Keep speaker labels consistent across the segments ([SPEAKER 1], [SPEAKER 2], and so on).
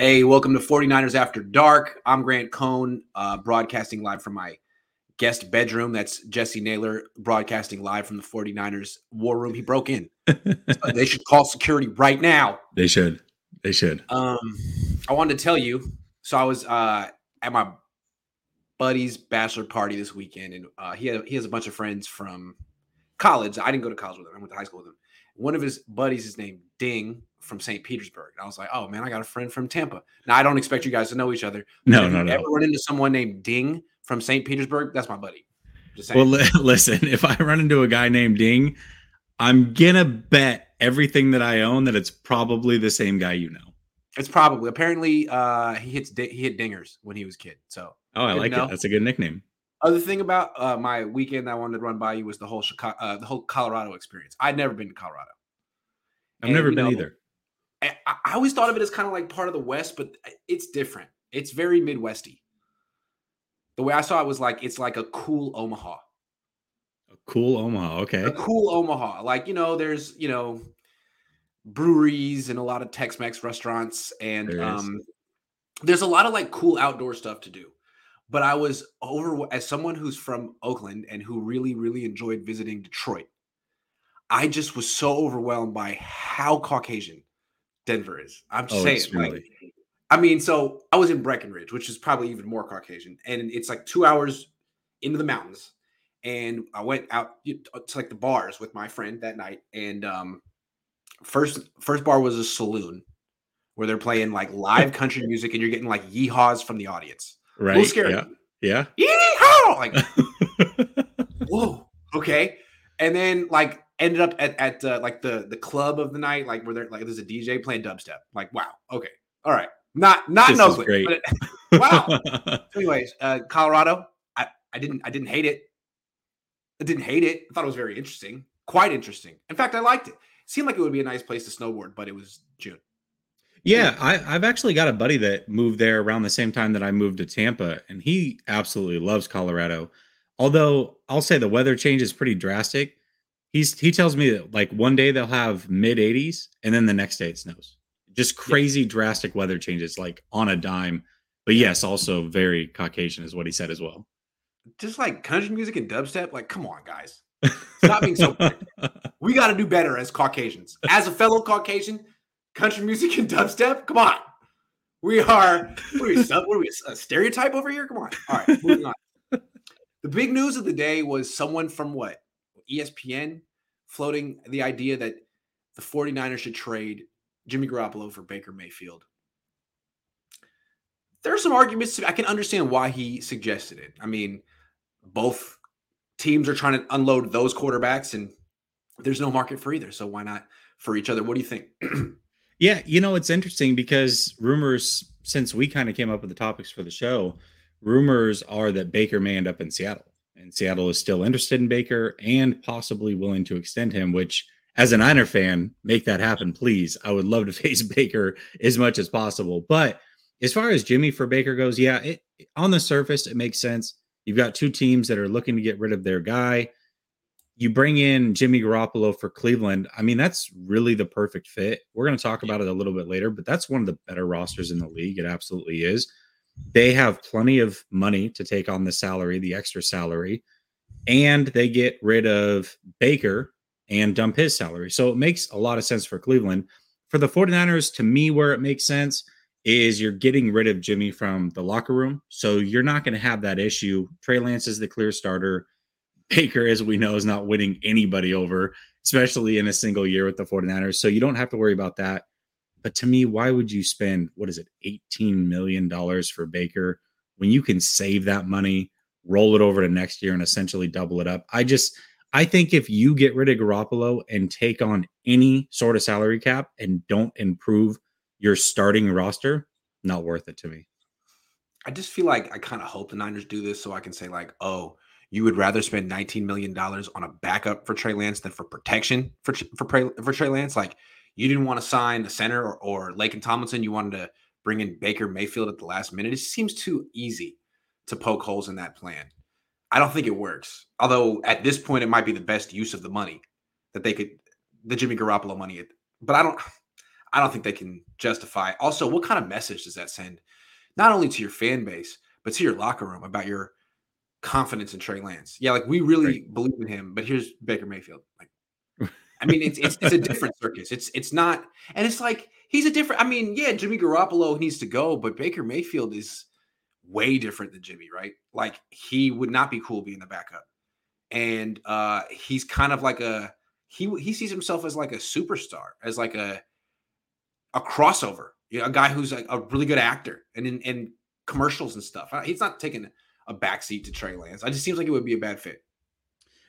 [SPEAKER 1] Hey, welcome to 49ers After Dark. I'm Grant Cohn, uh, broadcasting live from my guest bedroom. That's Jessie Naylor broadcasting live from the 49ers war room. He broke in. Uh, they should call security right now.
[SPEAKER 2] They should. They should.
[SPEAKER 1] Um, I wanted to tell you. So I was uh, at my buddy's bachelor party this weekend, and uh, he had, he has a bunch of friends from college. I didn't go to college with him. I went to high school with him. One of his buddies is named Ding from St. Petersburg. And I was like, oh man, I got a friend from Tampa. Now I don't expect you guys to know each other.
[SPEAKER 2] No,
[SPEAKER 1] if
[SPEAKER 2] no, no.
[SPEAKER 1] Ever run into someone named Ding from St. Petersburg? That's my buddy.
[SPEAKER 2] Well, li- listen, if I run into a guy named Ding, I'm gonna bet everything that I own that it's probably the same guy you know.
[SPEAKER 1] it's probably apparently uh, he hits di- he hit dingers when he was a kid. So
[SPEAKER 2] Oh, I like
[SPEAKER 1] know.
[SPEAKER 2] it. That's a good nickname.
[SPEAKER 1] Other thing about uh, my weekend I wanted to run by you was the whole Chicago, uh, the whole Colorado experience. I'd never been to Colorado.
[SPEAKER 2] I've
[SPEAKER 1] And,
[SPEAKER 2] never been
[SPEAKER 1] know,
[SPEAKER 2] either.
[SPEAKER 1] I, I always thought of it as kind of like part of the West, but it's different. It's very Midwesty. The way I saw it was like it's like a cool Omaha,
[SPEAKER 2] A cool Omaha. Okay.
[SPEAKER 1] a cool Omaha. Like you know, there's you know breweries and a lot of Tex-Mex restaurants, and
[SPEAKER 2] There
[SPEAKER 1] um, there's a lot of like cool outdoor stuff to do. But I was over as someone who's from Oakland and who really really enjoyed visiting Detroit. I just was so overwhelmed by how Caucasian Denver is. I'm just
[SPEAKER 2] Oh,
[SPEAKER 1] saying, like, I mean, so I was in Breckenridge, which is probably even more Caucasian, and it's like two hours into the mountains. And I went out to like the bars with my friend that night, and um, first first bar was a saloon where they're playing like live country music, and you're getting like yeehaws from the audience. A
[SPEAKER 2] Right.
[SPEAKER 1] little scary.
[SPEAKER 2] Yeah.
[SPEAKER 1] Yeehaw! Like
[SPEAKER 2] Yeah.
[SPEAKER 1] whoa. Okay. And then like ended up at, at uh, like the the club of the night like where there like there's a dj playing dubstep. Like wow. Okay. All right. Not not
[SPEAKER 2] This
[SPEAKER 1] Oakland,
[SPEAKER 2] great.
[SPEAKER 1] but- wow. Anyways uh colorado i i didn't i didn't hate it. I didn't hate it. I thought it was very interesting. Quite interesting. In fact i liked it seemed like it would be a nice place to snowboard but it was june
[SPEAKER 2] Yeah, I, I've actually got a buddy that moved there around the same time that I moved to Tampa, and he absolutely loves Colorado. Although I'll say the weather change is pretty drastic. He's he tells me that like one day they'll have mid 80s, and then the next day it snows. Just crazy drastic weather changes, like on a dime. But yes, also very Caucasian is what he said as well.
[SPEAKER 1] just like country music and dubstep like come on guys Stop being so we got to do better as caucasians as a fellow caucasian country music and dubstep? Come on. We are what are we, sub- what are we a stereotype over here? Come on. All right moving on. The big news of the day was someone from what? Espn floating the idea that the 49ers should trade jimmy garoppolo for baker mayfield. There are some arguments to, i can understand why he suggested it. I mean both teams are trying to unload those quarterbacks and there's no market for either so why not for each other? What do you think
[SPEAKER 2] Yeah, you know, it's interesting because rumors, since we kind of came up with the topics for the show, rumors are that Baker may end up in Seattle. And Seattle is still interested in Baker and possibly willing to extend him, which, as a Niner fan, make that happen, please. I would love to face Baker as much as possible. But as far as Jimmy for Baker goes, yeah, it, on the surface, it makes sense. You've got two teams that are looking to get rid of their guy you bring in Jimmy Garoppolo for Cleveland. I mean, that's really the perfect fit. We're going to talk about it a little bit later, but that's one of the better rosters in the league. It absolutely is. They have plenty of money to take on the salary, the extra salary, and they get rid of Baker and dump his salary. So it makes a lot of sense for Cleveland. For the 49ers, to me, where it makes sense is you're getting rid of Jimmy from the locker room. So you're not going to have that issue. Trey Lance is the clear starter. Baker, as we know, is not winning anybody over, especially in a single year with the 49ers. So you don't have to worry about that. But to me, why would you spend, what is it, $18 million for Baker when you can save that money, roll it over to next year, and essentially double it up? I just, I think if you get rid of Garoppolo and take on any sort of salary cap and don't improve your starting roster, not worth it to me.
[SPEAKER 1] i just feel like i kind of hope the niners do this so i can say like oh you would rather spend 19 million dollars on a backup for trey lance than for protection for for, for trey lance like you didn't want to sign a center or, or and Tomlinson. You wanted to bring in Baker Mayfield at the last minute. It seems too easy to poke holes in that plan. I don't think it works. Although at this point, it might be the best use of the money that they could, the Jimmy Garoppolo money. But I don't, I don't think they can justify. Also, what kind of message does that send? Not only to your fan base, but to your locker room about your confidence in Trey Lance. Yeah, like we really right. believe in him, but here's Baker Mayfield. Like, I mean, it's, it's it's a different circus. It's it's not, and it's like he's a different. I mean, yeah, Jimmy Garoppolo needs to go, but Baker Mayfield is way different than Jimmy, right? Like he would not be cool being the backup, and uh he's kind of like a he he sees himself as like a superstar, as like a a crossover, you know, a guy who's like a really good actor and in, in commercials and stuff. He's not taking a backseat to Trey Lance. I just seems like it would be a bad fit.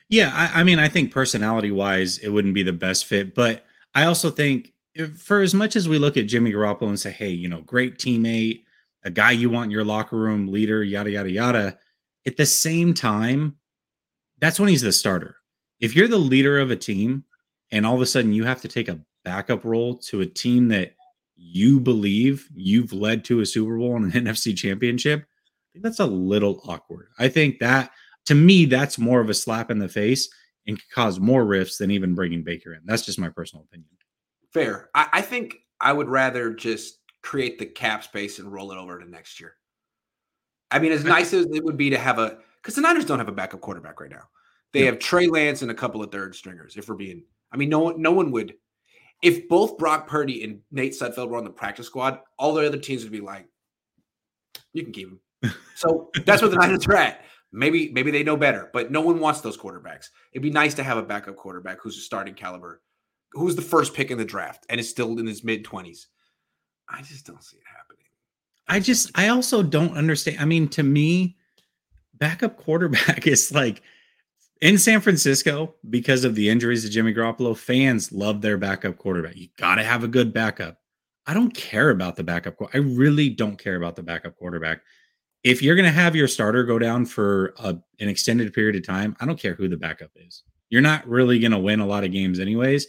[SPEAKER 2] Yeah, I, I mean, I think personality wise, it wouldn't be the best fit, but I also think if, for as much as we look at Jimmy Garoppolo and say, hey, you know, great teammate, a guy you want in your locker room, leader, yada, yada, yada, at the same time, that's when he's the starter. If you're the leader of a team and all of a sudden you have to take a backup role to a team that you believe you've led to a Super Bowl and an NFC championship, think that's a little awkward. I think that to me, that's more of a slap in the face and could cause more rifts than even bringing Baker in. That's just my personal opinion.
[SPEAKER 1] Fair. I, I think I would rather just create the cap space and roll it over to next year. I mean, as nice as it would be to have a because the Niners don't have a backup quarterback right now. They yeah. have Trey Lance and a couple of third stringers. If we're being, I mean, no one, no one would. If both Brock Purdy and Nate Sudfeld were on the practice squad, all the other teams would be like, "You can keep him." So that's what the Niners are at. Maybe, maybe they know better, but no one wants those quarterbacks. It'd be nice to have a backup quarterback who's a starting caliber, who's the first pick in the draft and is still in his mid twenties. I just don't see it happening.
[SPEAKER 2] I just, I also don't understand. I mean, to me, backup quarterback is like in San Francisco because of the injuries to Jimmy Garoppolo. Fans love their backup quarterback. You got to have a good backup. I don't care about the backup. I really don't care about the backup quarterback. If you're going to have your starter go down for a, an extended period of time, I don't care who the backup is. You're not really going to win a lot of games, anyways.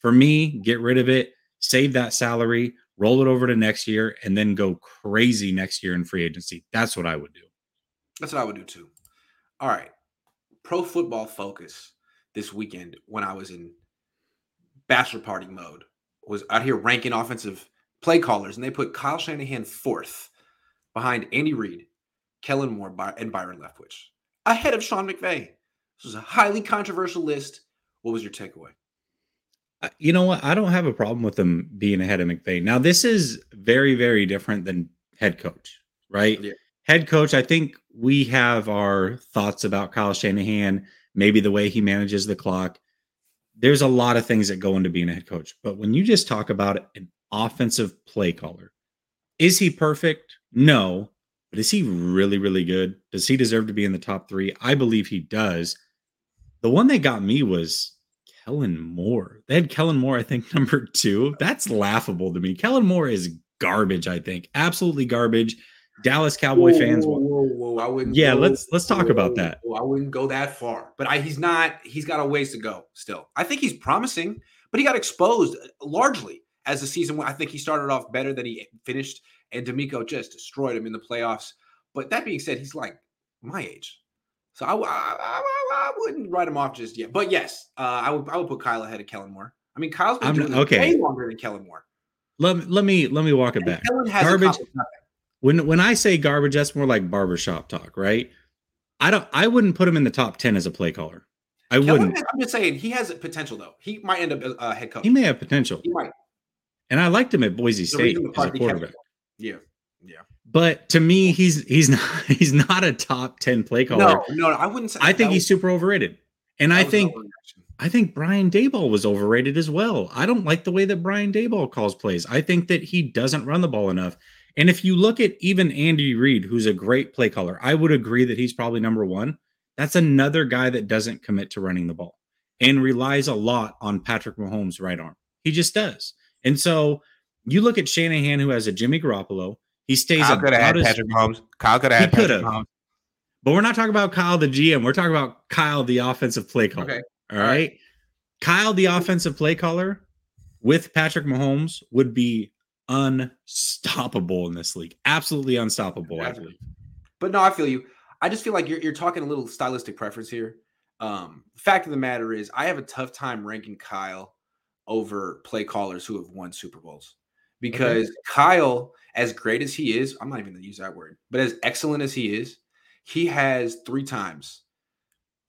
[SPEAKER 2] For me, get rid of it, save that salary, roll it over to next year, and then go crazy next year in free agency. That's what I would do.
[SPEAKER 1] That's what I would do too. All right. Pro football focus this weekend when I was in bachelor party mode was out here ranking offensive play callers, and they put Kyle Shanahan fourth behind Andy Reid, Kellen Moore, and Byron Leftwich, ahead of Sean McVay. This was a highly controversial list. What was your takeaway?
[SPEAKER 2] Uh, you know what? I don't have a problem with them being ahead of McVay. Now, this is very, very different than head coach, right? Yeah. Head coach, I think we have our thoughts about Kyle Shanahan, maybe the way he manages the clock. There's a lot of things that go into being a head coach. But when you just talk about an offensive play caller, is he perfect? No. But is he really, really good? Does he deserve to be in the top three? I believe he does. The one that got me was Kellen Moore. They had Kellen Moore, I think, number two. That's laughable to me. Kellen Moore is garbage, I think. Absolutely garbage. Dallas Cowboy whoa, fans. Whoa, whoa, I wouldn't yeah, go, let's let's talk about that.
[SPEAKER 1] I wouldn't go that far, but I, he's not. He's got a ways to go still. I think he's promising, but he got exposed uh, largely as the season went. I think he started off better than he finished, and DeMeco just destroyed him in the playoffs. But that being said, he's like my age, so I, I, I, I, wouldn't write him off just yet. But yes, uh, I would I would put Kyle ahead of Kellen Moore. I mean, Kyle's been I'm, doing okay. way longer than Kellen Moore.
[SPEAKER 2] Let, let me let me walk it and back. Kellen has garbage. When when I say garbage, that's more like barbershop talk, right? I don't. I wouldn't put him in the top ten as a play caller. I Kellen, wouldn't.
[SPEAKER 1] I'm just saying he has potential though. He might end up a uh, head coach.
[SPEAKER 2] He may have potential. He might. And I liked him at Boise State as a quarterback.
[SPEAKER 1] Yeah. Yeah.
[SPEAKER 2] But to me, he's he's not he's not a top 10 play caller.
[SPEAKER 1] No, no, I wouldn't say
[SPEAKER 2] I think he's super overrated. And I think I think Brian Daboll was overrated as well. I don't like the way that Brian Daboll calls plays. I think that he doesn't run the ball enough. And if you look at even Andy Reid, who's a great play caller, I would agree that he's probably number one. That's another guy that doesn't commit to running the ball and relies a lot on Patrick Mahomes' right arm. He just does. And so you look at Shanahan, who has a Jimmy Garoppolo, he stays
[SPEAKER 1] Kyle could have had Patrick Mahomes. Kyle could have had Patrick Mahomes.
[SPEAKER 2] But we're not talking about Kyle the GM. We're talking about Kyle the offensive play caller. Okay. All right. Kyle the offensive play caller with Patrick Mahomes would be unstoppable in this league. Absolutely unstoppable, I believe.
[SPEAKER 1] But no, I feel you. I just feel like you're, you're talking a little stylistic preference here. Um, fact of the matter is, I have a tough time ranking Kyle over play callers who have won Super Bowls because okay. Kyle, as great as he is, I'm not even going to use that word, but as excellent as he is, he has three times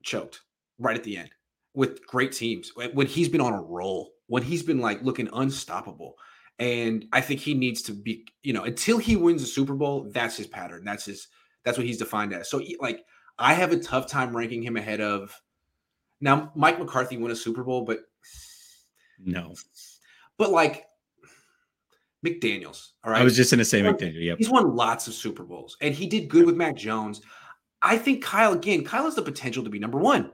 [SPEAKER 1] choked right at the end with great teams when he's been on a roll, when he's been like looking unstoppable. And I think he needs to be, you know, until he wins a Super Bowl, that's his pattern. That's his, that's what he's defined as. So, like, I have a tough time ranking him ahead of now Mike McCarthy won a Super Bowl, but
[SPEAKER 2] no,
[SPEAKER 1] but like McDaniels. All right. I
[SPEAKER 2] was just going to say McDaniel. Yep.
[SPEAKER 1] He's won lots of Super Bowls and he did good with Mac Jones. I think Kyle, again, Kyle has the potential to be number one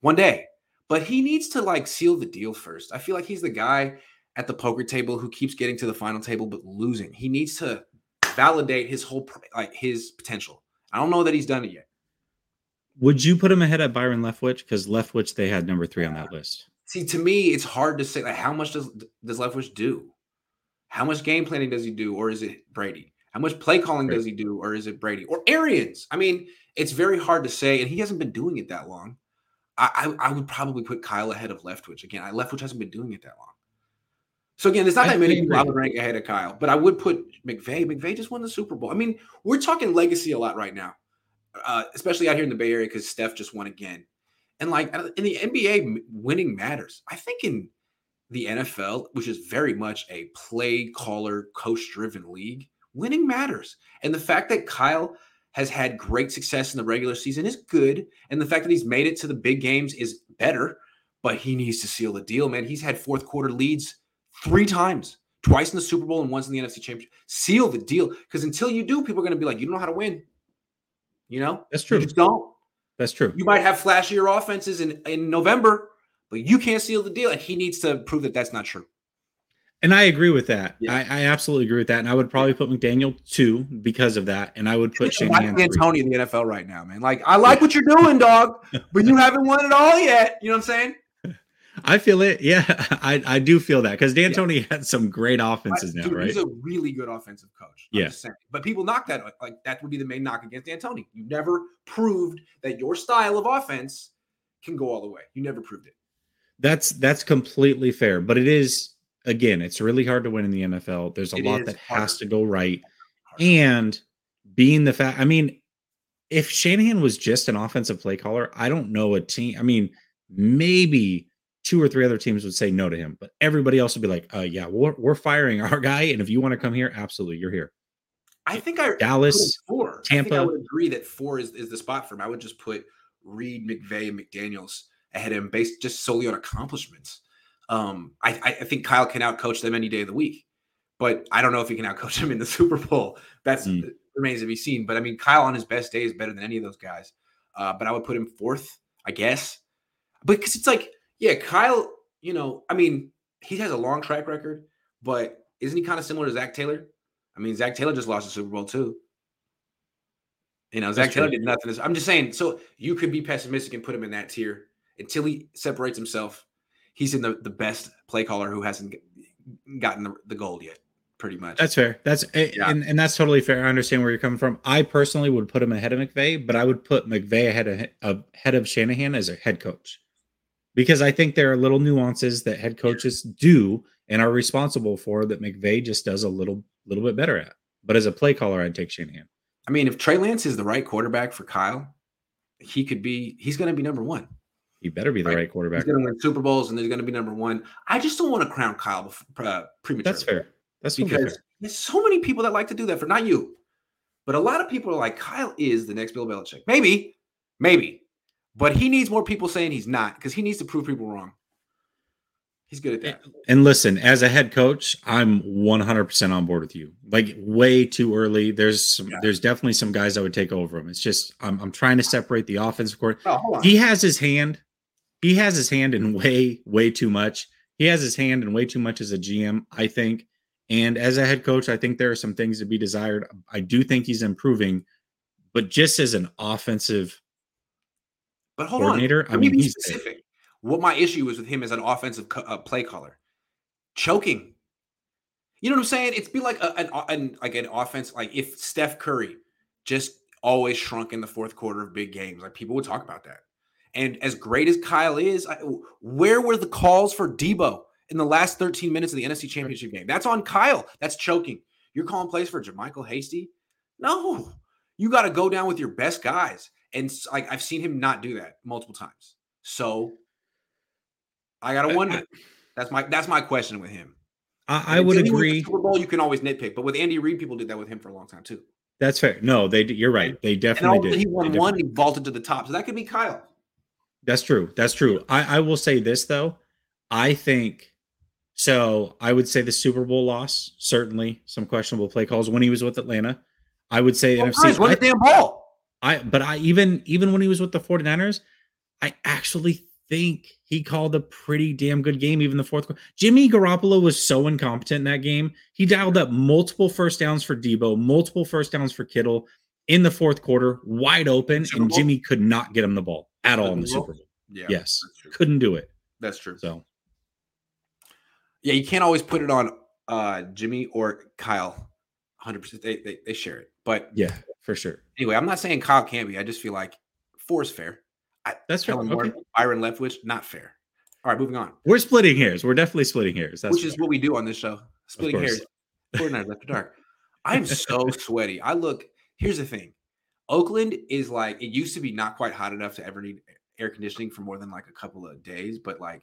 [SPEAKER 1] one day, but he needs to like seal the deal first. I feel like he's the guy at the poker table who keeps getting to the final table but losing. He needs to validate his whole like his potential. I don't know that he's done it yet.
[SPEAKER 2] Would you put him ahead of Byron Leftwich? Because Leftwich they had number three on that list.
[SPEAKER 1] See, to me, it's hard to say like how much does does Leftwich do? How much game planning does he do, or is it Brady? How much play calling does he do, or is it Brady or Arians? I mean, it's very hard to say, and he hasn't been doing it that long. I, I, I would probably put Kyle ahead of Leftwich again. I, Leftwich hasn't been doing it that long. So again, there's not that many people I would rank ahead of Kyle, but I would put McVay. McVay just won the Super Bowl. I mean, we're talking legacy a lot right now, uh, especially out here in the Bay Area because Steph just won again. And like in the NBA, winning matters. I think in the NFL, which is very much a play caller, coach driven league, winning matters. And the fact that Kyle has had great success in the regular season is good. And the fact that he's made it to the big games is better, but he needs to seal the deal, man. He's had fourth quarter leads three times, twice in the Super Bowl and once in the NFC Championship. Seal the deal. Because until you do, people are going to be like, you don't know how to win. You know?
[SPEAKER 2] That's true.
[SPEAKER 1] You just don't.
[SPEAKER 2] That's true.
[SPEAKER 1] You might have flashier offenses in, in November, you can't seal the deal. And he needs to prove that that's not true.
[SPEAKER 2] And I agree with that. Yeah. I, I, absolutely agree with that. And I would probably put McDaniel two because of that. And I would put
[SPEAKER 1] Shanahan. Tony in the NFL right now, man. Like, I like what you're doing, dog, but you haven't won it all yet. You know what I'm saying?
[SPEAKER 2] I feel it. Yeah, I, I do feel that because D'Antoni yeah. had some great offenses now,
[SPEAKER 1] Dude,
[SPEAKER 2] right?
[SPEAKER 1] He's a really good offensive coach.
[SPEAKER 2] I'm yeah.
[SPEAKER 1] But people knock that. Like that would be the main knock against D'Antoni. You never proved that your style of offense can go all the way. You never proved it.
[SPEAKER 2] That's that's completely fair. But it is again, it's really hard to win in the NFL. There's a it lot that hard. has to go right. And being the fact, I mean, if Shanahan was just an offensive play caller, I don't know a team. I mean, maybe two or three other teams would say no to him, but everybody else would be like, uh, yeah, we're, we're firing our guy. And if you want to come here, absolutely, you're here.
[SPEAKER 1] I think I
[SPEAKER 2] Dallas,
[SPEAKER 1] four.
[SPEAKER 2] Tampa. I,
[SPEAKER 1] I, would agree that four is, is the spot for him. I would just put Reid, McVay, and McDaniels ahead of him based just solely on accomplishments. Um, I, I think Kyle can outcoach them any day of the week, but I don't know if he can outcoach them in the Super Bowl. That's mm. remains to be seen. But I mean, Kyle on his best day is better than any of those guys. Uh, but I would put him fourth, I guess, because it's like yeah, Kyle, you know, I mean, he has a long track record, but isn't he kind of similar to Zac Taylor? I mean, Zac Taylor just lost the Super Bowl too. You know, Zac Taylor did nothing. I'm just saying, so you could be pessimistic and put him in that tier until he separates himself. He's in the, the best play caller who hasn't gotten the, the gold yet, pretty much.
[SPEAKER 2] That's fair. That's yeah. and, and that's totally fair. I understand where you're coming from. I personally would put him ahead of McVay, but I would put McVay ahead of, ahead of Shanahan as a head coach because I think there are little nuances that head coaches do and are responsible for that McVay just does a little little bit better at. But as a play caller, I'd take Shanahan.
[SPEAKER 1] I mean, if Trey Lance is the right quarterback for Kyle, he could be. He's going to be number one.
[SPEAKER 2] He better be the right, right quarterback.
[SPEAKER 1] He's going to win Super Bowls, and he's going to be number one. I just don't want to crown Kyle before, uh, prematurely.
[SPEAKER 2] That's fair. That's
[SPEAKER 1] because fair. there's so many people that like to do that for not you, but a lot of people are like Kyle is the next Bill Belichick. Maybe, maybe, but he needs more people saying he's not because he needs to prove people wrong. He's good at that.
[SPEAKER 2] And listen, as a head coach, I'm 100% on board with you. Like way too early. There's some, yeah. there's definitely some guys I would take over him. It's just I'm, I'm trying to separate the offensive court. Oh, he has his hand. He has his hand in way way too much. He has his hand in way too much as a GM, I think. And as a head coach, I think there are some things to be desired. I do think he's improving, but just as an offensive
[SPEAKER 1] but hold coordinator, on. I mean, be specific. What my issue is with him as an offensive uh, play caller, choking. You know what I'm saying? It's be like a, an, an like an offense. Like if Steph Curry just always shrunk in the fourth quarter of big games, like people would talk about that. And as great as Kyle is, I, where were the calls for Deebo in the last 13 minutes of the NFC Championship game. That's on Kyle. That's choking. You're calling plays for JaMycal Hasty? No. You got to go down with your best guys. And like I've seen him not do that multiple times. So I gotta wonder. That's my that's my question with him.
[SPEAKER 2] I, I would agree.
[SPEAKER 1] Super Bowl, you can always nitpick, but with Andy Reid, people did that with him for a long time too.
[SPEAKER 2] That's fair. No, they you're right. They definitely did.
[SPEAKER 1] He won one. He vaulted to the top, so that could be Kyle.
[SPEAKER 2] That's true. That's true. I, I will say this though. I think so. I would say the Super Bowl loss certainly some questionable play calls when he was with Atlanta. I would say
[SPEAKER 1] NFC. What damn ball?
[SPEAKER 2] I but I even even when he was with the 49ers, I actually think he called a pretty damn good game, even the fourth quarter. Jimmy Garoppolo was so incompetent in that game. He dialed up multiple first downs for Deebo, multiple first downs for Kittle in the fourth quarter, wide open, and Jimmy could not get him the ball at all in the Super Bowl. Yeah, yes, couldn't do it.
[SPEAKER 1] That's true.
[SPEAKER 2] So,
[SPEAKER 1] yeah, you can't always put it on uh Jimmy or Kyle. Hundred percent, they, they they share it, but
[SPEAKER 2] yeah, for sure.
[SPEAKER 1] Anyway, I'm not saying Kyle can't be. I just feel like four is fair. I,
[SPEAKER 2] That's fair. Okay.
[SPEAKER 1] Byron Leftwich, not fair. All right, moving on.
[SPEAKER 2] We're splitting hairs. We're definitely splitting hairs.
[SPEAKER 1] That's which is what we do on this show. Splitting hairs. Fortnite left or dark. I'm so sweaty. I look. Here's the thing. Oakland is like it used to be not quite hot enough to ever need air conditioning for more than like a couple of days, but like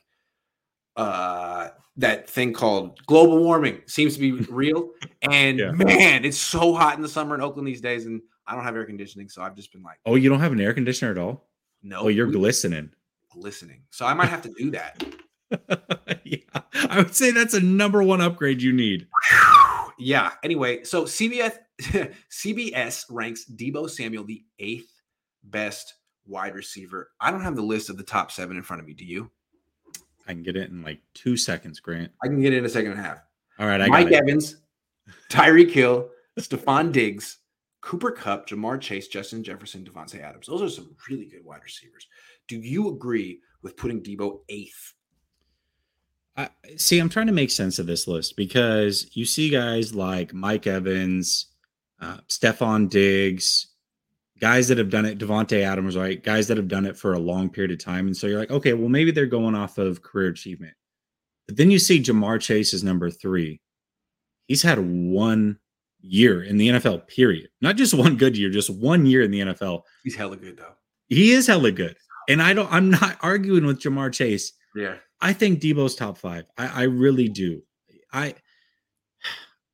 [SPEAKER 1] uh that thing called global warming seems to be real. And yeah. man, it's so hot in the summer in Oakland these days, and I don't have air conditioning, so I've just been like,
[SPEAKER 2] oh, you don't have an air conditioner at all?
[SPEAKER 1] No.
[SPEAKER 2] Oh, you're glistening.
[SPEAKER 1] Glistening. So I might have to do that.
[SPEAKER 2] yeah, I would say that's a number one upgrade you need.
[SPEAKER 1] yeah. Anyway, so CBS CBS ranks Deebo Samuel the eighth best wide receiver. I don't have the list of the top seven in front of me. Do you?
[SPEAKER 2] I can get it in like two seconds, Grant.
[SPEAKER 1] I can get it in a second and a half.
[SPEAKER 2] All right, I
[SPEAKER 1] Mike Evans, Tyreek Hill, Stefon Diggs, Cooper Kupp, Ja'Marr Chase, Justin Jefferson, Davante Adams. Those are some really good wide receivers. Do you agree with putting Deebo eighth?
[SPEAKER 2] I, see, I'm trying to make sense of this list because you see guys like Mike Evans, uh, Stefon Diggs, guys that have done it, Davante Adams, right? Guys that have done it for a long period of time. And so you're like, okay, well, maybe they're going off of career achievement. But then you see Ja'Marr Chase is number three. He's had one year in the NFL, period. Not just one good year, just one year in the NFL.
[SPEAKER 1] He's hella good though.
[SPEAKER 2] He is hella good. And I don't I'm not arguing with Ja'Marr Chase.
[SPEAKER 1] Yeah.
[SPEAKER 2] I think Deebo's top five. I, I really do. I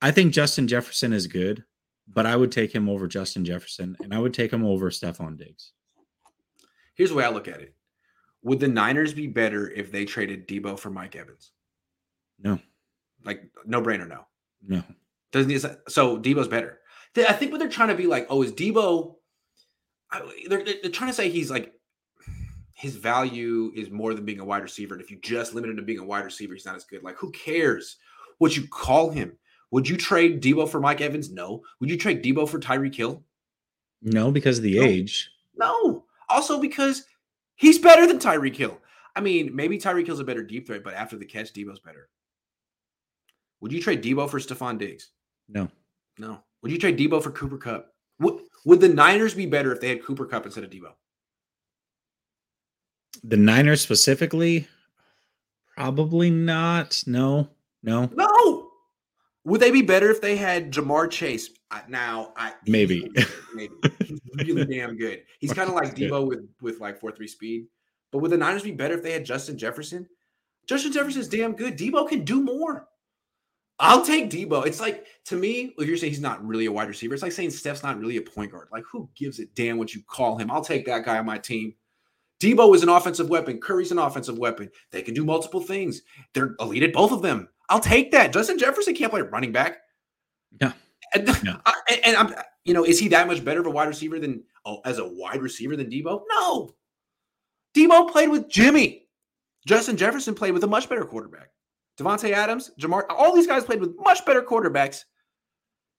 [SPEAKER 2] I think Justin Jefferson is good, but I would take him over Justin Jefferson and I would take him over Stefon Diggs.
[SPEAKER 1] Here's the way I look at it. Would the Niners be better if they traded Deebo for Mike Evans?
[SPEAKER 2] No.
[SPEAKER 1] Like no brainer, no.
[SPEAKER 2] No.
[SPEAKER 1] Doesn't he? So Deebo's better. I think what they're trying to be like, oh, is Deebo? They're, they're trying to say he's like his value is more than being a wide receiver. And if you just limit him to being a wide receiver, he's not as good. Like, who cares what you call him? Would you trade Deebo for Mike Evans? No. Would you trade Deebo for Tyreek Hill?
[SPEAKER 2] No, because of the
[SPEAKER 1] no.
[SPEAKER 2] age.
[SPEAKER 1] No. Also because he's better than Tyreek Hill. I mean, maybe Tyreek Hill's a better deep threat, but after the catch, Deebo's better. Would you trade Deebo for Stefon Diggs?
[SPEAKER 2] No.
[SPEAKER 1] No. Would you trade Deebo for Cooper Kupp? Would, would the Niners be better if they had Cooper Kupp instead of Deebo?
[SPEAKER 2] The Niners specifically? Probably not. No. No.
[SPEAKER 1] No. Would they be better if they had Ja'Marr Chase? Now, I
[SPEAKER 2] maybe,
[SPEAKER 1] maybe he's really damn good. He's kind of like Deebo with with like four three speed. But would the Niners be better if they had Justin Jefferson? Justin Jefferson's damn good. Deebo can do more. I'll take Deebo. It's like to me, if you're saying he's not really a wide receiver, it's like saying Steph's not really a point guard. Like, who gives a damn what you call him? I'll take that guy on my team. Deebo is an offensive weapon. Curry's an offensive weapon. They can do multiple things. They're elite at both of them. I'll take that. Justin Jefferson can't play running back.
[SPEAKER 2] No.
[SPEAKER 1] And, no. I, and I'm, you know, is he that much better of a wide receiver than oh, as a wide receiver than Deebo? No. Deebo played with Jimmy. Justin Jefferson played with a much better quarterback. Davante Adams, Ja'Marr, all these guys played with much better quarterbacks.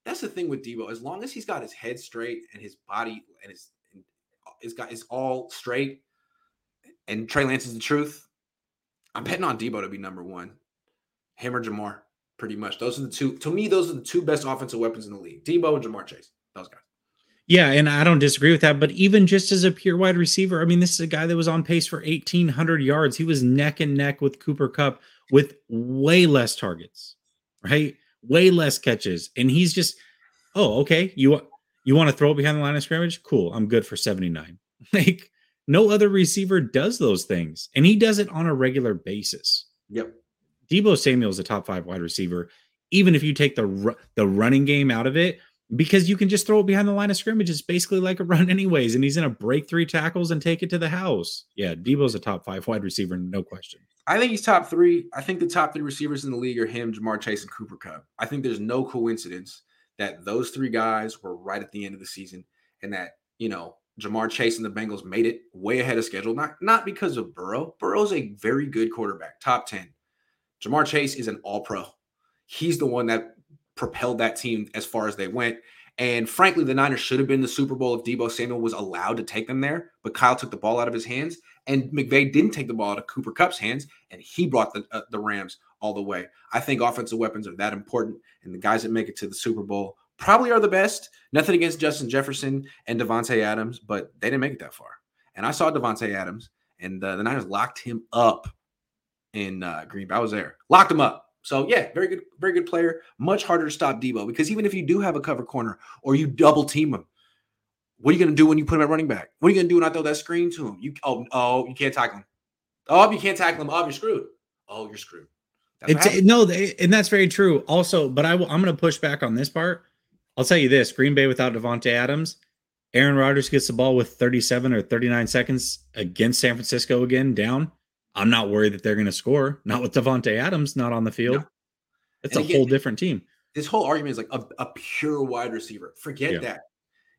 [SPEAKER 1] That's the thing with Deebo. As long as he's got his head straight and his body and his is got is all straight, and Trey Lance is the truth. I'm betting on Deebo to be number one. Him or Ja'Marr, pretty much. Those are the two. To me, those are the two best offensive weapons in the league. Deebo and Ja'Marr Chase. Those guys.
[SPEAKER 2] Yeah, and I don't disagree with that. But even just as a pure wide receiver, I mean, this is a guy that was on pace for 1,800 yards. He was neck and neck with Cooper Kupp with way less targets, right? Way less catches. And he's just, oh, okay. You you want to throw it behind the line of scrimmage? Cool. I'm good for 79. Like no other receiver does those things. And he does it on a regular basis.
[SPEAKER 1] Yep.
[SPEAKER 2] Deebo Samuel is a top five wide receiver, even if you take the the running game out of it, because you can just throw it behind the line of scrimmage. It's basically like a run, anyways. And he's going to break three tackles and take it to the house. Yeah, Deebo's a top five wide receiver, no question.
[SPEAKER 1] I think he's top three. I think the top three receivers in the league are him, Ja'Marr Chase, and Cooper Kupp. I think there's no coincidence that those three guys were right at the end of the season and that, you know, Ja'Marr Chase and the Bengals made it way ahead of schedule. Not, not because of Burrow. Burrow's a very good quarterback, top 10. Ja'Marr Chase is an all pro. He's the one that propelled that team as far as they went. And frankly, the Niners should have been the Super Bowl if Deebo Samuel was allowed to take them there. But Kyle took the ball out of his hands, and McVay didn't take the ball out of Cooper Kupp's hands, and he brought the uh, the Rams all the way. I think offensive weapons are that important, and the guys that make it to the Super Bowl probably are the best. Nothing against Justin Jefferson and Davante Adams, but they didn't make it that far. And I saw Davante Adams, and uh, the Niners locked him up in uh, Green Bay. I was there, locked him up. So yeah, very good, very good player. Much harder to stop Deebo because even if you do have a cover corner or you double team him, what are you going to do when you put him at running back? What are you going to do when I throw that screen to him? You oh oh you can't tackle him. Oh you can't tackle him. Oh you're screwed. Oh you're screwed.
[SPEAKER 2] It's no, they, and that's very true. Also, but I will, I'm going to push back on this part. I'll tell you this: Green Bay without Davante Adams, Aaron Rodgers gets the ball with 37 or 39 seconds against San Francisco again, down. I'm not worried that they're going to score. Not with Davante Adams not on the field. No. It's and a again, whole different team.
[SPEAKER 1] This whole argument is like a, a pure wide receiver. Forget yeah. that.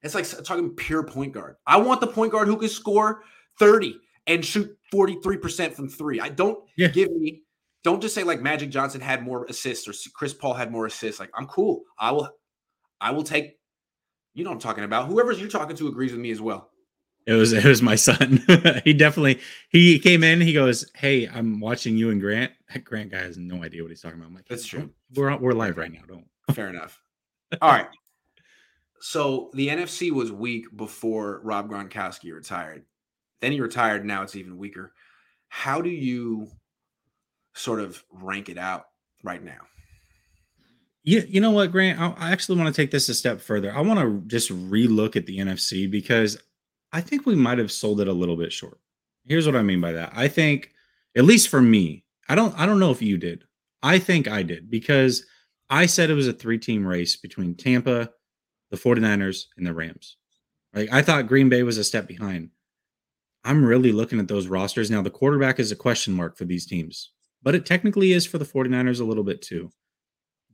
[SPEAKER 1] It's like talking pure point guard. I want the point guard who can score 30 and shoot 43% from three. I don't yeah. give me, don't just say like Magic Johnson had more assists or Chris Paul had more assists. Like I'm cool. I will, I will take, you know I'm talking about. Whoever's you're talking to agrees with me as well.
[SPEAKER 2] It was it was my son. he definitely he came in. He goes, "Hey, I'm watching you and Grant." Grant guy has no idea what he's talking about. I'm like,
[SPEAKER 1] "That's true.
[SPEAKER 2] We're we're live right now. Don't."
[SPEAKER 1] Fair enough. All right. So the NFC was weak before Rob Gronkowski retired. Then he retired. Now it's even weaker. How do you sort of rank it out right now?
[SPEAKER 2] You, you know what, Grant? I actually want to take this a step further. I want to just relook at the NFC because I think we might have sold it a little bit short. Here's what I mean by that. I think, at least for me, I don't I don't know if you did. I think I did because I said it was a three-team race between Tampa, the 49ers, and the Rams. Like I thought Green Bay was a step behind. I'm really looking at those rosters. Now, the quarterback is a question mark for these teams, but it technically is for the 49ers a little bit too.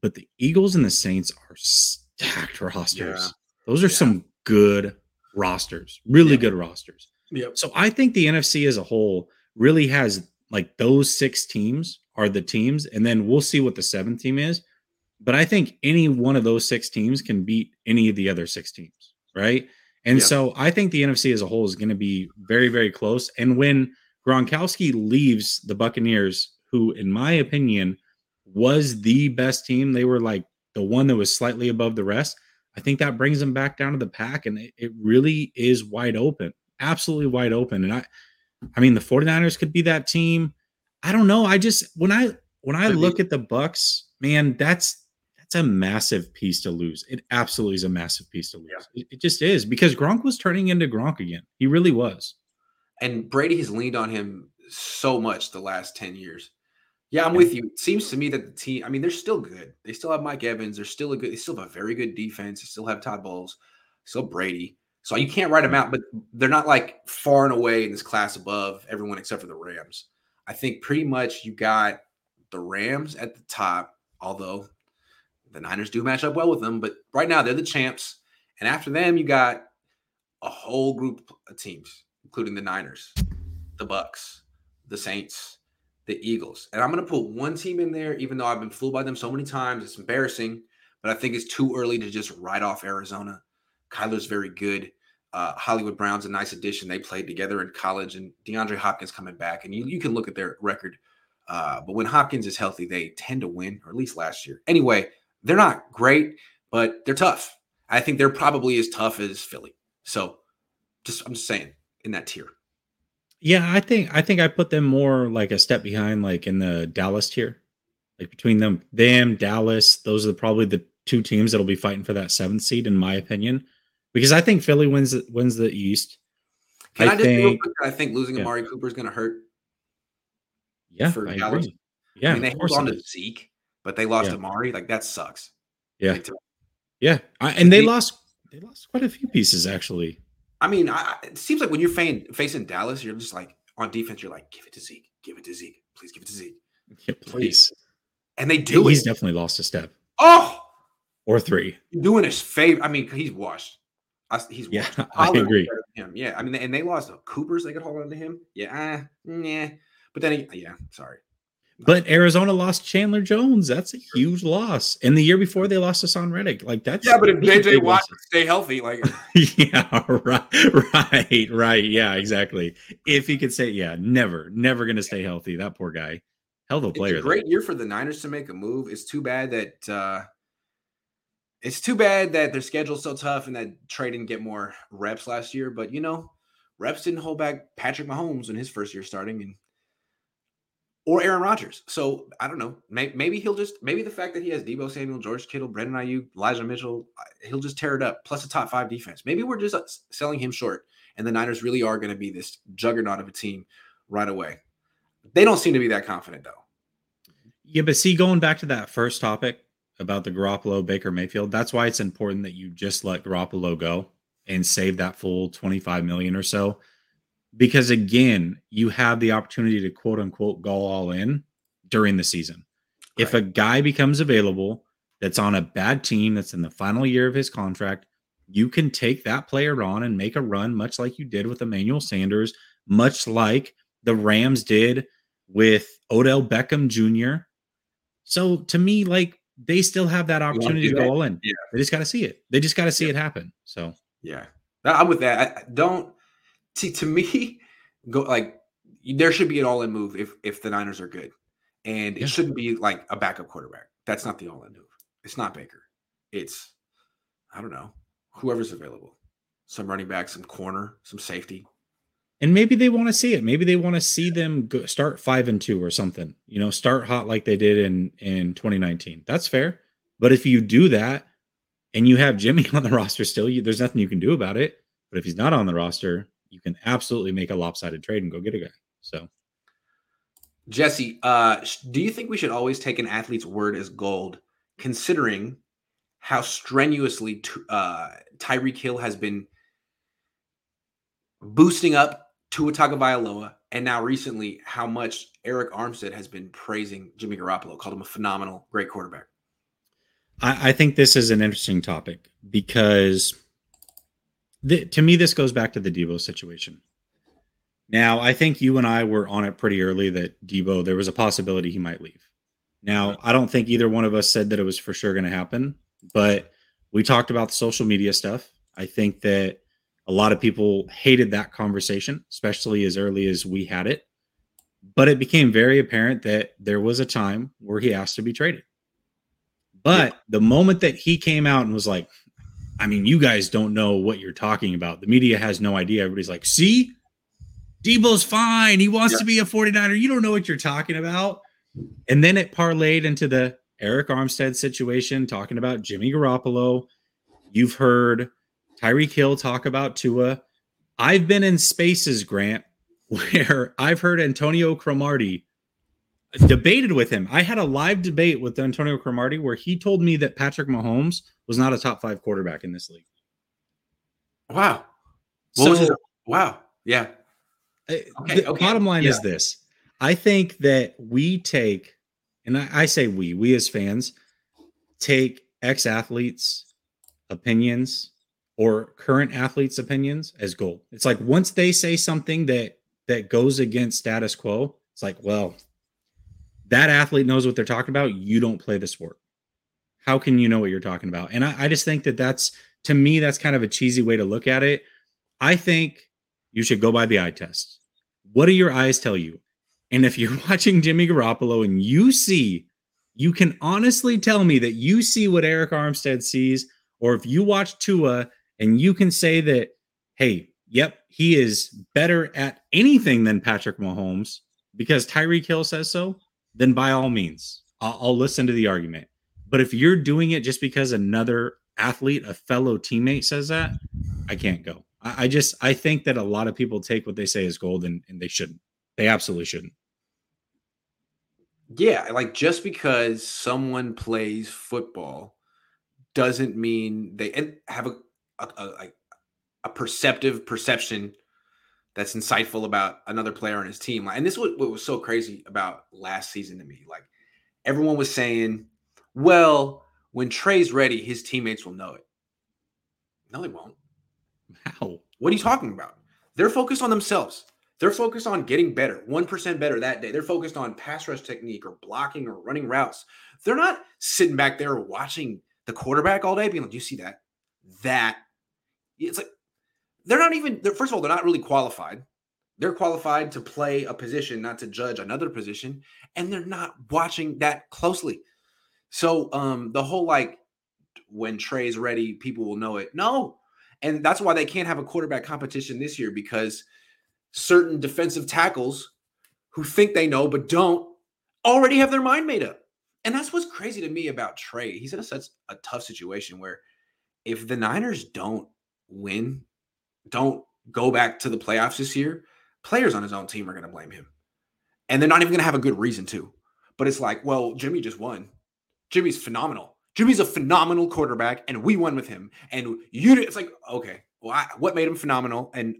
[SPEAKER 2] But the Eagles and the Saints are stacked rosters. Yeah. Those are yeah. some good rosters, really yeah. good rosters.
[SPEAKER 1] Yep.
[SPEAKER 2] So I think the NFC as a whole really has like those six teams are the teams, and then we'll see what the seventh team is. But I think any one of those six teams can beat any of the other six teams, right? And yeah. so I think the NFC as a whole is going to be very, very close. And when Gronkowski leaves the Buccaneers, who, in my opinion, was the best team, they were like the one that was slightly above the rest. I think that brings them back down to the pack, and it, it really is wide open, absolutely wide open. And I, I mean, the 49ers could be that team. I don't know. I just when I when I look at the Bucs, man, that's that's a massive piece to lose. It absolutely is a massive piece to lose. Yeah. It, it, just is because Gronk was turning into Gronk again. He really was.
[SPEAKER 1] And Brady has leaned on him so much the last 10 years. Yeah, I'm with you. It seems to me that the team, I mean, they're still good. They still have Mike Evans. They're still a good, they still have a very good defense. They still have Todd Bowles, still Brady. So you can't write them out, but they're not like far and away in this class above everyone except for the Rams. I think pretty much you got the Rams at the top, although the Niners do match up well with them. But right now they're the champs. And after them, you got a whole group of teams, including the Niners, the Bucs, the Saints, the Eagles. And I'm going to put one team in there, even though I've been fooled by them so many times. It's embarrassing, but I think it's too early to just write off Arizona. Kyler's very good. Uh, Hollywood Brown's a nice addition. They played together in college, and DeAndre Hopkins coming back. And you, you can look at their record. Uh, but when Hopkins is healthy, they tend to win, or at least last year. Anyway, they're not great, but they're tough. I think they're probably as tough as Philly. So just I'm just saying in that tier.
[SPEAKER 2] Yeah, I think I think I put them more like a step behind, like in the Dallas tier. Like between them, them, Dallas, those are probably the two teams that'll be fighting for that seventh seed, in my opinion. Because I think Philly wins wins the East.
[SPEAKER 1] Can I, I just think, I think losing yeah. Amari Cooper is going to hurt.
[SPEAKER 2] Yeah, for I Dallas. Agree. Yeah,
[SPEAKER 1] I mean, they held on to Zeke, but they lost yeah. Amari. Like that sucks.
[SPEAKER 2] Yeah, yeah, I, and they lost. They lost quite a few pieces actually.
[SPEAKER 1] I mean, I, it seems like when you're facing, facing Dallas, you're just like on defense. You're like, give it to Zeke, give it to Zeke, please give it to Zeke,
[SPEAKER 2] yeah, please.
[SPEAKER 1] And they do.
[SPEAKER 2] He's
[SPEAKER 1] it.
[SPEAKER 2] definitely lost a step.
[SPEAKER 1] Oh,
[SPEAKER 2] or three.
[SPEAKER 1] Doing his favor. I mean, he's washed. He's
[SPEAKER 2] yeah, I agree.
[SPEAKER 1] Him. Yeah, I mean, and they lost the Cooper's. They could hold on to him. Yeah, uh, yeah. But then, he, yeah, sorry.
[SPEAKER 2] But Arizona lost Chandler Jones. That's a huge loss. And the year before, they lost Haason Reddick. Like that's
[SPEAKER 1] yeah. But if JJ Watt stay healthy, like
[SPEAKER 2] yeah, right, right, right. Yeah, exactly. If he could say, yeah, never, never going to stay healthy. That poor guy. Hell of a player.
[SPEAKER 1] A great though. year for the Niners to make a move. It's too bad that uh it's too bad that their schedule's so tough and that Trey didn't get more reps last year. But you know, reps didn't hold back Patrick Mahomes in his first year starting, and or Aaron Rodgers. So I don't know. Maybe he'll just maybe the fact that he has Deebo Samuel, George Kittle, Brandon Aiyuk, Elijah Mitchell, he'll just tear it up. Plus a top five defense. Maybe we're just uh, selling him short, and the Niners really are going to be this juggernaut of a team right away. They don't seem to be that confident though.
[SPEAKER 2] Yeah, but see, going back to that first topic about the Garoppolo Baker Mayfield, that's why it's important that you just let Garoppolo go and save that full 25 million or so because again, you have the opportunity to quote unquote go all in during the season. Right. If a guy becomes available that's on a bad team that's in the final year of his contract, you can take that player on and make a run, much like you did with Emmanuel Sanders, much like the Rams did with Odell Beckham Jr. So to me, like they still have that opportunity to go all in.
[SPEAKER 1] Yeah.
[SPEAKER 2] They just got to see it. They just got to see yeah. it happen. So
[SPEAKER 1] yeah, I'm with that. I don't see to me, go like there should be an all-in move if if the Niners are good, and yeah. it shouldn't be like a backup quarterback. That's not the all-in move. It's not Baker. It's I don't know whoever's available. Some running back, some corner, some safety.
[SPEAKER 2] And maybe they want to see it. Maybe they want to see them go, start five and two or something. You know, start hot like they did in in 2019. That's fair. But if you do that and you have Jimmy on the roster still, you, there's nothing you can do about it. But if he's not on the roster, you can absolutely make a lopsided trade and go get a guy. So,
[SPEAKER 1] Jessie, uh, do you think we should always take an athlete's word as gold, considering how strenuously t- uh, Tyreek Hill has been boosting up Tua Tagovailoa, and now recently how much Arik Armstead has been praising Jimmy Garoppolo, called him a phenomenal, great quarterback.
[SPEAKER 2] I, I think this is an interesting topic because the, to me, this goes back to the Deebo situation. Now, I think you and I were on it pretty early that Deebo, there was a possibility he might leave. Now, I don't think either one of us said that it was for sure going to happen, but we talked about the social media stuff. I think that a lot of people hated that conversation, especially as early as we had it. But it became very apparent that there was a time where he asked to be traded. But yeah. the moment that he came out and was like, I mean, you guys don't know what you're talking about. The media has no idea. Everybody's like, see, Deebo's fine. He wants yeah. to be a 49er. You don't know what you're talking about. And then it parlayed into the Arik Armstead situation, talking about Jimmy Garoppolo. You've heard Tyreek Hill talk about Tua. I've been in spaces, Grant, where I've heard Antonio Cromartie debated with him. I had a live debate with Antonio Cromartie where he told me that Patrick Mahomes was not a top five quarterback in this league.
[SPEAKER 1] Wow. What so, wow. Yeah.
[SPEAKER 2] Okay, the okay. bottom line yeah. is this I think that we take, and I, I say we, we as fans, take ex athletes' opinions or current athletes' opinions as gold. It's like once they say something that that goes against status quo, it's like, well, that athlete knows what they're talking about. You don't play the sport. How can you know what you're talking about? And I, I just think that that's to me that's kind of a cheesy way to look at it. I think you should go by the eye test. What do your eyes tell you? And if you're watching Jimmy Garoppolo and you see, you can honestly tell me that you see what Arik Armstead sees, or if you watch Tua and you can say that, hey, yep, he is better at anything than Patrick Mahomes because Tyreek Hill says so, then by all means, I'll, I'll listen to the argument. But if you're doing it just because another athlete, a fellow teammate says that, I can't go. I, I just I think that a lot of people take what they say as gold and, and they shouldn't. They absolutely shouldn't.
[SPEAKER 1] Yeah, like just because someone plays football doesn't mean they have a a, a, a perceptive perception that's insightful about another player on his team. And this is what, what was so crazy about last season to me. Like everyone was saying, well, when Trey's ready, his teammates will know it. No, they won't.
[SPEAKER 2] How?
[SPEAKER 1] What are you talking about? They're focused on themselves. They're focused on getting better, 1% better that day. They're focused on pass rush technique or blocking or running routes. They're not sitting back there watching the quarterback all day being like, do you see that? That. It's like, they're not even, first of all, they're not really qualified. They're qualified to play a position, not to judge another position. And they're not watching that closely. So um the whole like when Trey's ready, people will know it. No. And that's why they can't have a quarterback competition this year because certain defensive tackles who think they know but don't already have their mind made up. And that's what's crazy to me about Trey. He's in a such a tough situation where if the Niners don't win, don't go back to the playoffs this year, players on his own team are going to blame him. And they're not even going to have a good reason to. But it's like, well, Jimmy just won. Jimmy's phenomenal. Jimmy's a phenomenal quarterback, and we won with him. And you, it's like, okay, what made him phenomenal, and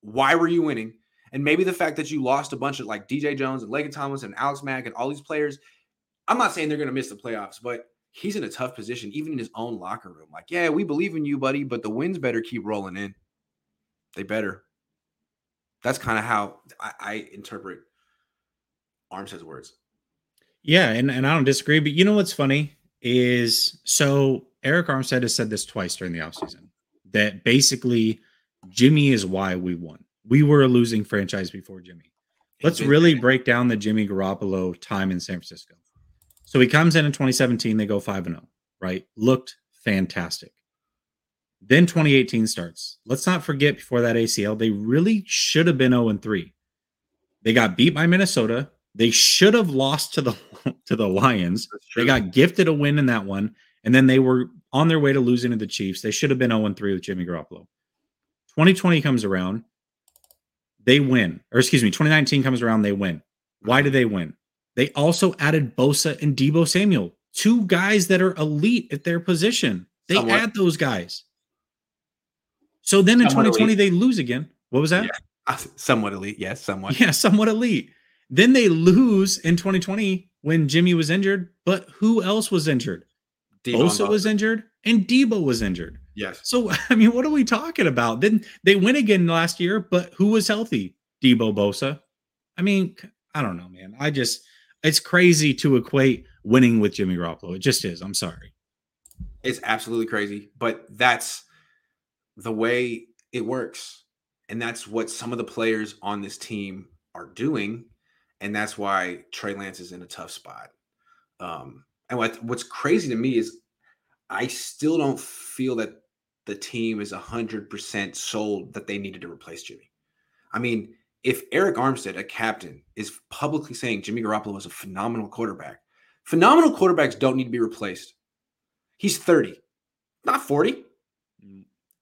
[SPEAKER 1] why were you winning? And maybe the fact that you lost a bunch of like DJ Jones and Laken Thomas and Alex Mack and all these players. I'm not saying they're going to miss the playoffs, but he's in a tough position, even in his own locker room. Like, yeah, we believe in you, buddy, but the wins better keep rolling in. They better. That's kind of how I, I interpret Armstead's words.
[SPEAKER 2] Yeah, and, and I don't disagree. But you know what's funny is so Arik Armstead has said this twice during the offseason that basically Jimmy is why we won. We were a losing franchise before Jimmy. Let's really break down the Jimmy Garoppolo time in San Francisco. So he comes in in 2017, they go 5 and 0, right? Looked fantastic. Then 2018 starts. Let's not forget before that ACL, they really should have been 0 and 3. They got beat by Minnesota. They should have lost to the to the Lions. They got gifted a win in that one, and then they were on their way to losing to the Chiefs. They should have been 0 3 with Jimmy Garoppolo. 2020 comes around, they win. Or excuse me, 2019 comes around, they win. Why do they win? They also added Bosa and Deebo Samuel, two guys that are elite at their position. They somewhat. add those guys. So then in somewhat 2020, elite. they lose again. What was that?
[SPEAKER 1] Yeah. Somewhat elite. Yes, somewhat.
[SPEAKER 2] Yeah, somewhat elite. Then they lose in 2020 when Jimmy was injured, but who else was injured? Deebo Bosa was injured and Deebo was injured.
[SPEAKER 1] Yes.
[SPEAKER 2] So I mean, what are we talking about? Then they win again last year, but who was healthy? Deebo Bosa. I mean, I don't know, man. I just it's crazy to equate winning with Jimmy Garoppolo. It just is. I'm sorry.
[SPEAKER 1] It's absolutely crazy, but that's the way it works. And that's what some of the players on this team are doing and that's why Trey Lance is in a tough spot. Um, and what what's crazy to me is I still don't feel that the team is hundred percent sold that they needed to replace Jimmy. I mean, if Arik Armstead, a captain, is publicly saying Jimmy Garoppolo was a phenomenal quarterback, phenomenal quarterbacks don't need to be replaced. He's 30, not 40.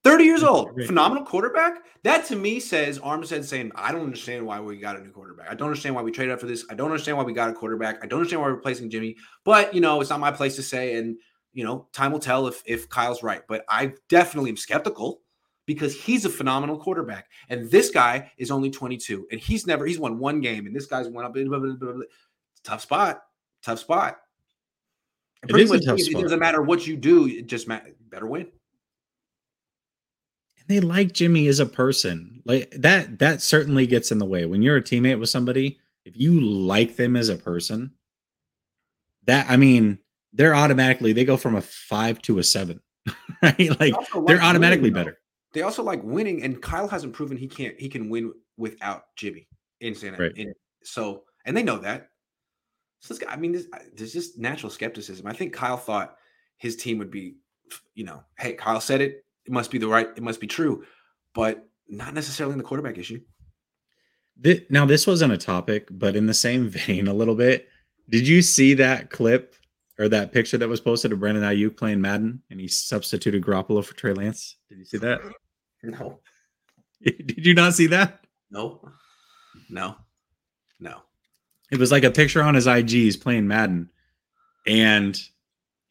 [SPEAKER 1] 30 years old, phenomenal quarterback. That to me says Armstead saying, I don't understand why we got a new quarterback. I don't understand why we traded up for this. I don't understand why we got a quarterback. I don't understand why we're replacing Jimmy. But you know, it's not my place to say. And you know, time will tell if if Kyle's right. But I definitely am skeptical because he's a phenomenal quarterback. And this guy is only 22. And he's never he's won one game. And this guy's won up. Blah, blah, blah, tough spot. Tough spot.
[SPEAKER 2] it is a tough spot.
[SPEAKER 1] It doesn't matter what you do, it just better win
[SPEAKER 2] they like Jimmy as a person. Like that that certainly gets in the way. When you're a teammate with somebody, if you like them as a person, that I mean, they're automatically they go from a 5 to a 7. Right? Like they're automatically winning, better.
[SPEAKER 1] They also like winning and Kyle hasn't proven he can't he can win without Jimmy in Santa. Right. In, so and they know that. So this guy, I mean, this, there's just natural skepticism. I think Kyle thought his team would be, you know, hey, Kyle said it it must be the right, it must be true. But not necessarily in the quarterback issue.
[SPEAKER 2] Now, this wasn't a topic, but in the same vein, a little bit. Did you see that clip or that picture that was posted of Brandon Aiyuk playing Madden and he substituted Garoppolo for Trey Lance? Did you see that?
[SPEAKER 1] No.
[SPEAKER 2] Did you not see that?
[SPEAKER 1] No. No. No.
[SPEAKER 2] It was like a picture on his IG. He's playing Madden, and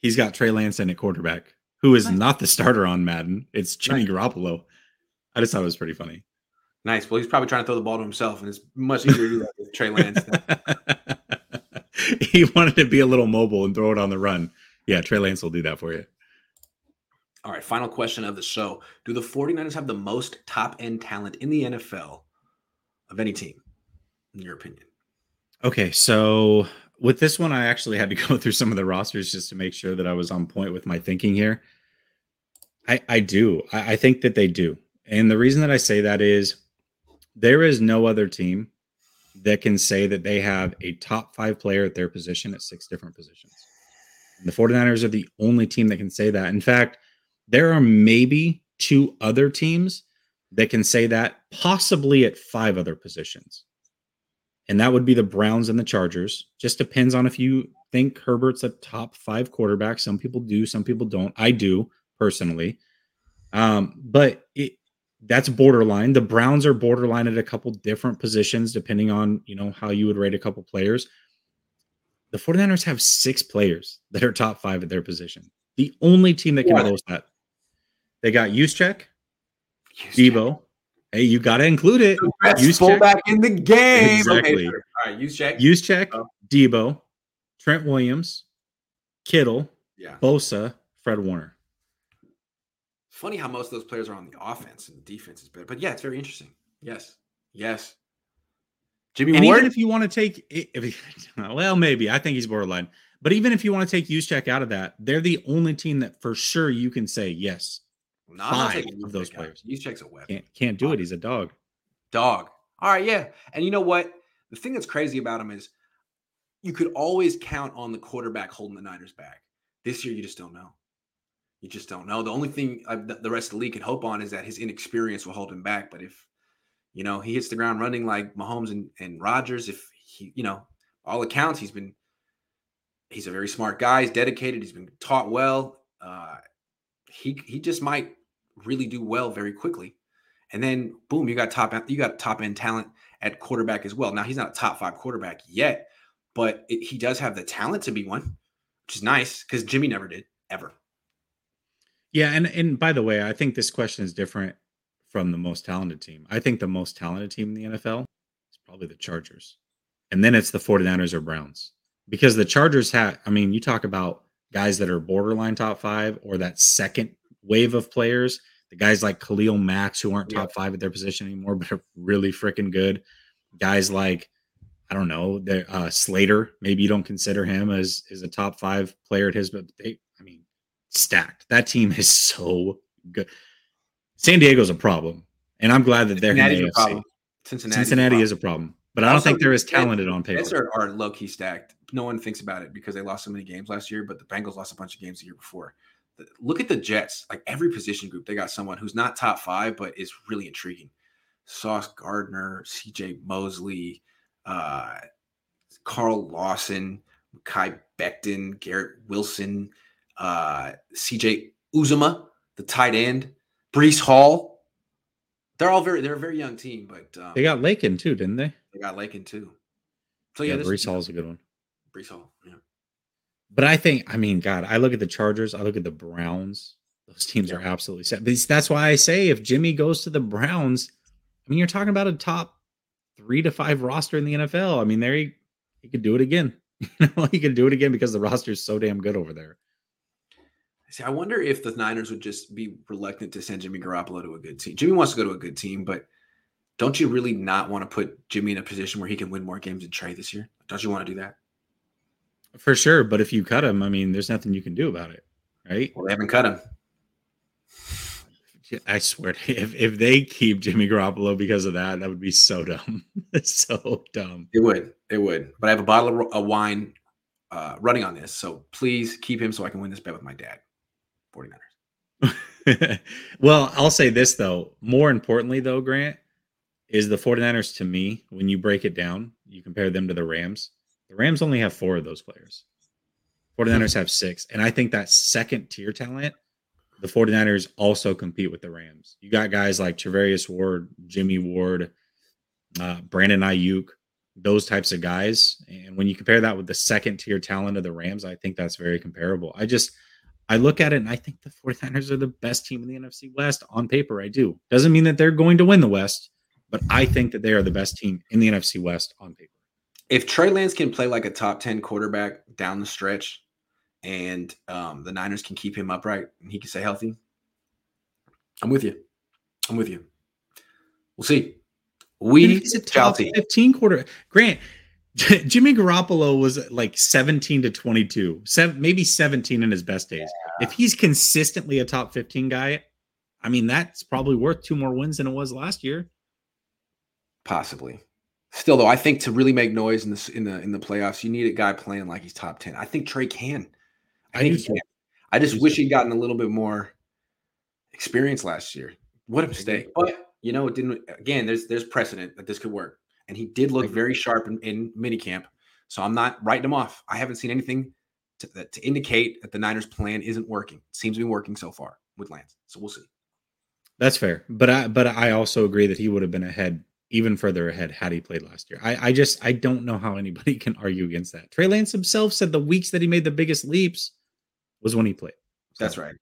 [SPEAKER 2] he's got Trey Lance in at quarterback, who is nice. not the starter on Madden. It's Jimmy nice. Garoppolo. I just thought it was pretty funny.
[SPEAKER 1] Nice. Well, he's probably trying to throw the ball to himself, and it's much easier to do that with Trey Lance.
[SPEAKER 2] he wanted to be a little mobile and throw it on the run. Yeah, Trey Lance will do that for you.
[SPEAKER 1] All right, final question of the show. Do the 49ers have the most top end talent in the NFL of any team, in your opinion?
[SPEAKER 2] Okay, so with this one, I actually had to go through some of the rosters just to make sure that I was on point with my thinking here. I, I do. I, I think that they do. And the reason that I say that is there is no other team that can say that they have a top five player at their position at six different positions. And the 49ers are the only team that can say that. In fact, there are maybe two other teams that can say that, possibly at five other positions and that would be the Browns and the Chargers. Just depends on if you think Herbert's a top five quarterback. Some people do, some people don't. I do personally, um, but it, that's borderline. The Browns are borderline at a couple different positions depending on you know how you would rate a couple players. The 49ers have six players that are top five at their position. The only team that can boast that. They got Juszczyk, Deebo, Hey, you got to include it.
[SPEAKER 1] Use check. in the game.
[SPEAKER 2] Exactly. Okay, All right, Juszczyk. Use check. Oh. Deebo, Trent Williams, Kittle, yeah. Bosa, Fred Warner.
[SPEAKER 1] Funny how most of those players are on the offense and the defense is better. But yeah, it's very interesting. Yes. Yes.
[SPEAKER 2] Jimmy and Ward. Even if you want to take, if, well, maybe I think he's borderline. But even if you want to take Juszczyk out of that, they're the only team that for sure you can say yes no, five of those players.
[SPEAKER 1] Juszczyk's a weapon.
[SPEAKER 2] Can't, can't do it. He's a dog.
[SPEAKER 1] Dog. All right, yeah. And you know what? The thing that's crazy about him is you could always count on the quarterback holding the Niners back. This year, you just don't know. You just don't know. The only thing uh, the rest of the league can hope on is that his inexperience will hold him back. But if you know he hits the ground running like Mahomes and, and Rodgers, if he, you know, all accounts, he's been he's a very smart guy. He's dedicated. He's been taught well. Uh, he he just might really do well very quickly. And then boom, you got top you got top end talent at quarterback as well. Now he's not a top five quarterback yet, but it, he does have the talent to be one, which is nice because Jimmy never did ever.
[SPEAKER 2] Yeah, and and by the way, I think this question is different from the most talented team. I think the most talented team in the NFL is probably the Chargers. And then it's the 49ers or Browns. Because the Chargers have I mean, you talk about guys that are borderline top 5 or that second wave of players the guys like Khalil Mack, who aren't top five at their position anymore, but are really freaking good. Guys like, I don't know, uh, Slater. Maybe you don't consider him as as a top five player at his, but they, I mean, stacked. That team is so good. San Diego's a problem, and I'm glad that they're in the AFC. Cincinnati, Cincinnati is a problem, but I don't think they're as talented on paper.
[SPEAKER 1] Are, are low key stacked. No one thinks about it because they lost so many games last year, but the Bengals lost a bunch of games the year before look at the Jets. Like every position group, they got someone who's not top five, but is really intriguing. Sauce Gardner, C.J. Mosley, uh, Carl Lawson, Kai Becton, Garrett Wilson, uh, C.J. Uzomah, the tight end, Breece Hall. They're all very they're a very young team, but
[SPEAKER 2] um, they got Laken too, didn't they?
[SPEAKER 1] They got Laken too.
[SPEAKER 2] So yeah, yeah Breece Hall's a good one.
[SPEAKER 1] Brees Hall, yeah.
[SPEAKER 2] But I think, I mean, God, I look at the Chargers, I look at the Browns. Those teams yeah. are absolutely set. That's why I say if Jimmy goes to the Browns, I mean, you're talking about a top three to five roster in the NFL. I mean, there he, he could do it again. You know, he could do it again because the roster is so damn good over there.
[SPEAKER 1] See, I wonder if the Niners would just be reluctant to send Jimmy Garoppolo to a good team. Jimmy wants to go to a good team, but don't you really not want to put Jimmy in a position where he can win more games than Trey this year? Don't you want to do that?
[SPEAKER 2] For sure, but if you cut him, I mean, there's nothing you can do about it, right?
[SPEAKER 1] Well, they haven't cut him.
[SPEAKER 2] I swear, to, if if they keep Jimmy Garoppolo because of that, that would be so dumb, so dumb.
[SPEAKER 1] It would, it would. But I have a bottle of, of wine uh, running on this, so please keep him so I can win this bet with my dad. 49ers.
[SPEAKER 2] well, I'll say this though. More importantly, though, Grant, is the 49ers to me, when you break it down, you compare them to the Rams. The Rams only have four of those players. 49ers have six. And I think that second tier talent, the 49ers also compete with the Rams. You got guys like Charvarius Ward, Jimmy Ward, uh, Brandon Aiyuk, those types of guys. And when you compare that with the second tier talent of the Rams, I think that's very comparable. I just, I look at it and I think the 49ers are the best team in the NFC West on paper. I do. Doesn't mean that they're going to win the West, but I think that they are the best team in the NFC West on paper.
[SPEAKER 1] If Trey Lance can play like a top 10 quarterback down the stretch and um, the Niners can keep him upright and he can stay healthy, I'm with you. I'm with you. We'll see. We
[SPEAKER 2] he's a top 15 quarter. Grant, Jimmy Garoppolo was like 17 to 22, seven, maybe 17 in his best days. Yeah. If he's consistently a top 15 guy, I mean, that's probably worth two more wins than it was last year.
[SPEAKER 1] Possibly. Still, though, I think to really make noise in the in the in the playoffs, you need a guy playing like he's top 10. I think Trey can. I, I think he can. I just wish he'd gotten a little bit more experience last year. What a mistake. But you know, it didn't again, there's there's precedent that this could work and he did look very sharp in, in minicamp. So I'm not writing him off. I haven't seen anything to, to indicate that the Niners' plan isn't working. It seems to be working so far with Lance. So we'll see.
[SPEAKER 2] That's fair, but I but I also agree that he would have been ahead, even further ahead, had he played last year. I I just I don't know how anybody can argue against that. Trey Lance himself said the weeks that he made the biggest leaps was when he played.
[SPEAKER 1] So. That's right.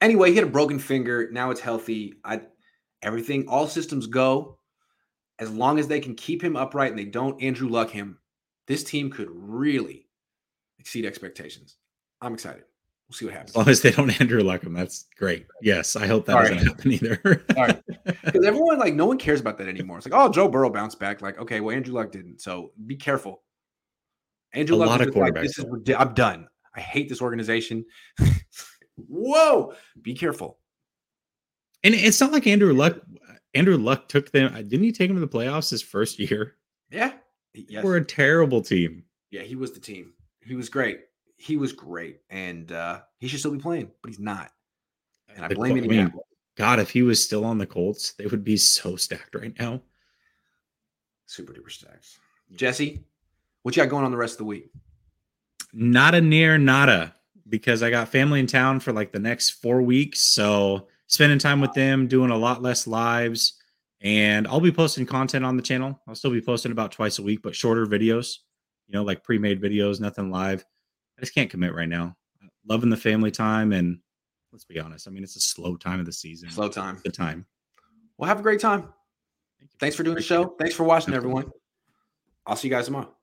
[SPEAKER 1] Anyway, he had a broken finger. Now it's healthy. I everything, all systems go as long as they can keep him upright and they don't Andrew Luck him, this team could really exceed expectations. I'm excited. We'll see what happens.
[SPEAKER 2] As long as they don't Andrew Luck him, that's great. Yes, I hope that All doesn't right. happen either.
[SPEAKER 1] All right, because everyone like no one cares about that anymore. It's like, oh, Joe Burrow bounced back. Like, okay, well, Andrew Luck didn't. So be careful. Andrew a Luck lot of quarterbacks. Like, this is I'm done. I hate this organization. Whoa, be careful.
[SPEAKER 2] And it's not like Andrew Luck Andrew Luck took them. Uh, didn't he take them to the playoffs his first year?
[SPEAKER 1] Yeah.
[SPEAKER 2] Yes. We're a terrible team.
[SPEAKER 1] Yeah, he was the team. He was great. He was great. And uh he should still be playing, but he's not. And I the, blame him.
[SPEAKER 2] God, if he was still on the Colts, they would be so stacked right now.
[SPEAKER 1] Super duper stacked. Jessie, what you got going on the rest of the week?
[SPEAKER 2] Nada near nada because I got family in town for like the next four weeks. So spending time with them, doing a lot less lives. And I'll be posting content on the channel. I'll still be posting about twice a week, but shorter videos, you know, like pre made videos, nothing live. I just can't commit right now. Loving the family time. And let's be honest, I mean, it's a slow time of the season.
[SPEAKER 1] Slow time.
[SPEAKER 2] The time.
[SPEAKER 1] Well, have a great time. Thanks for doing the show. Thanks for watching, everyone. I'll see you guys tomorrow.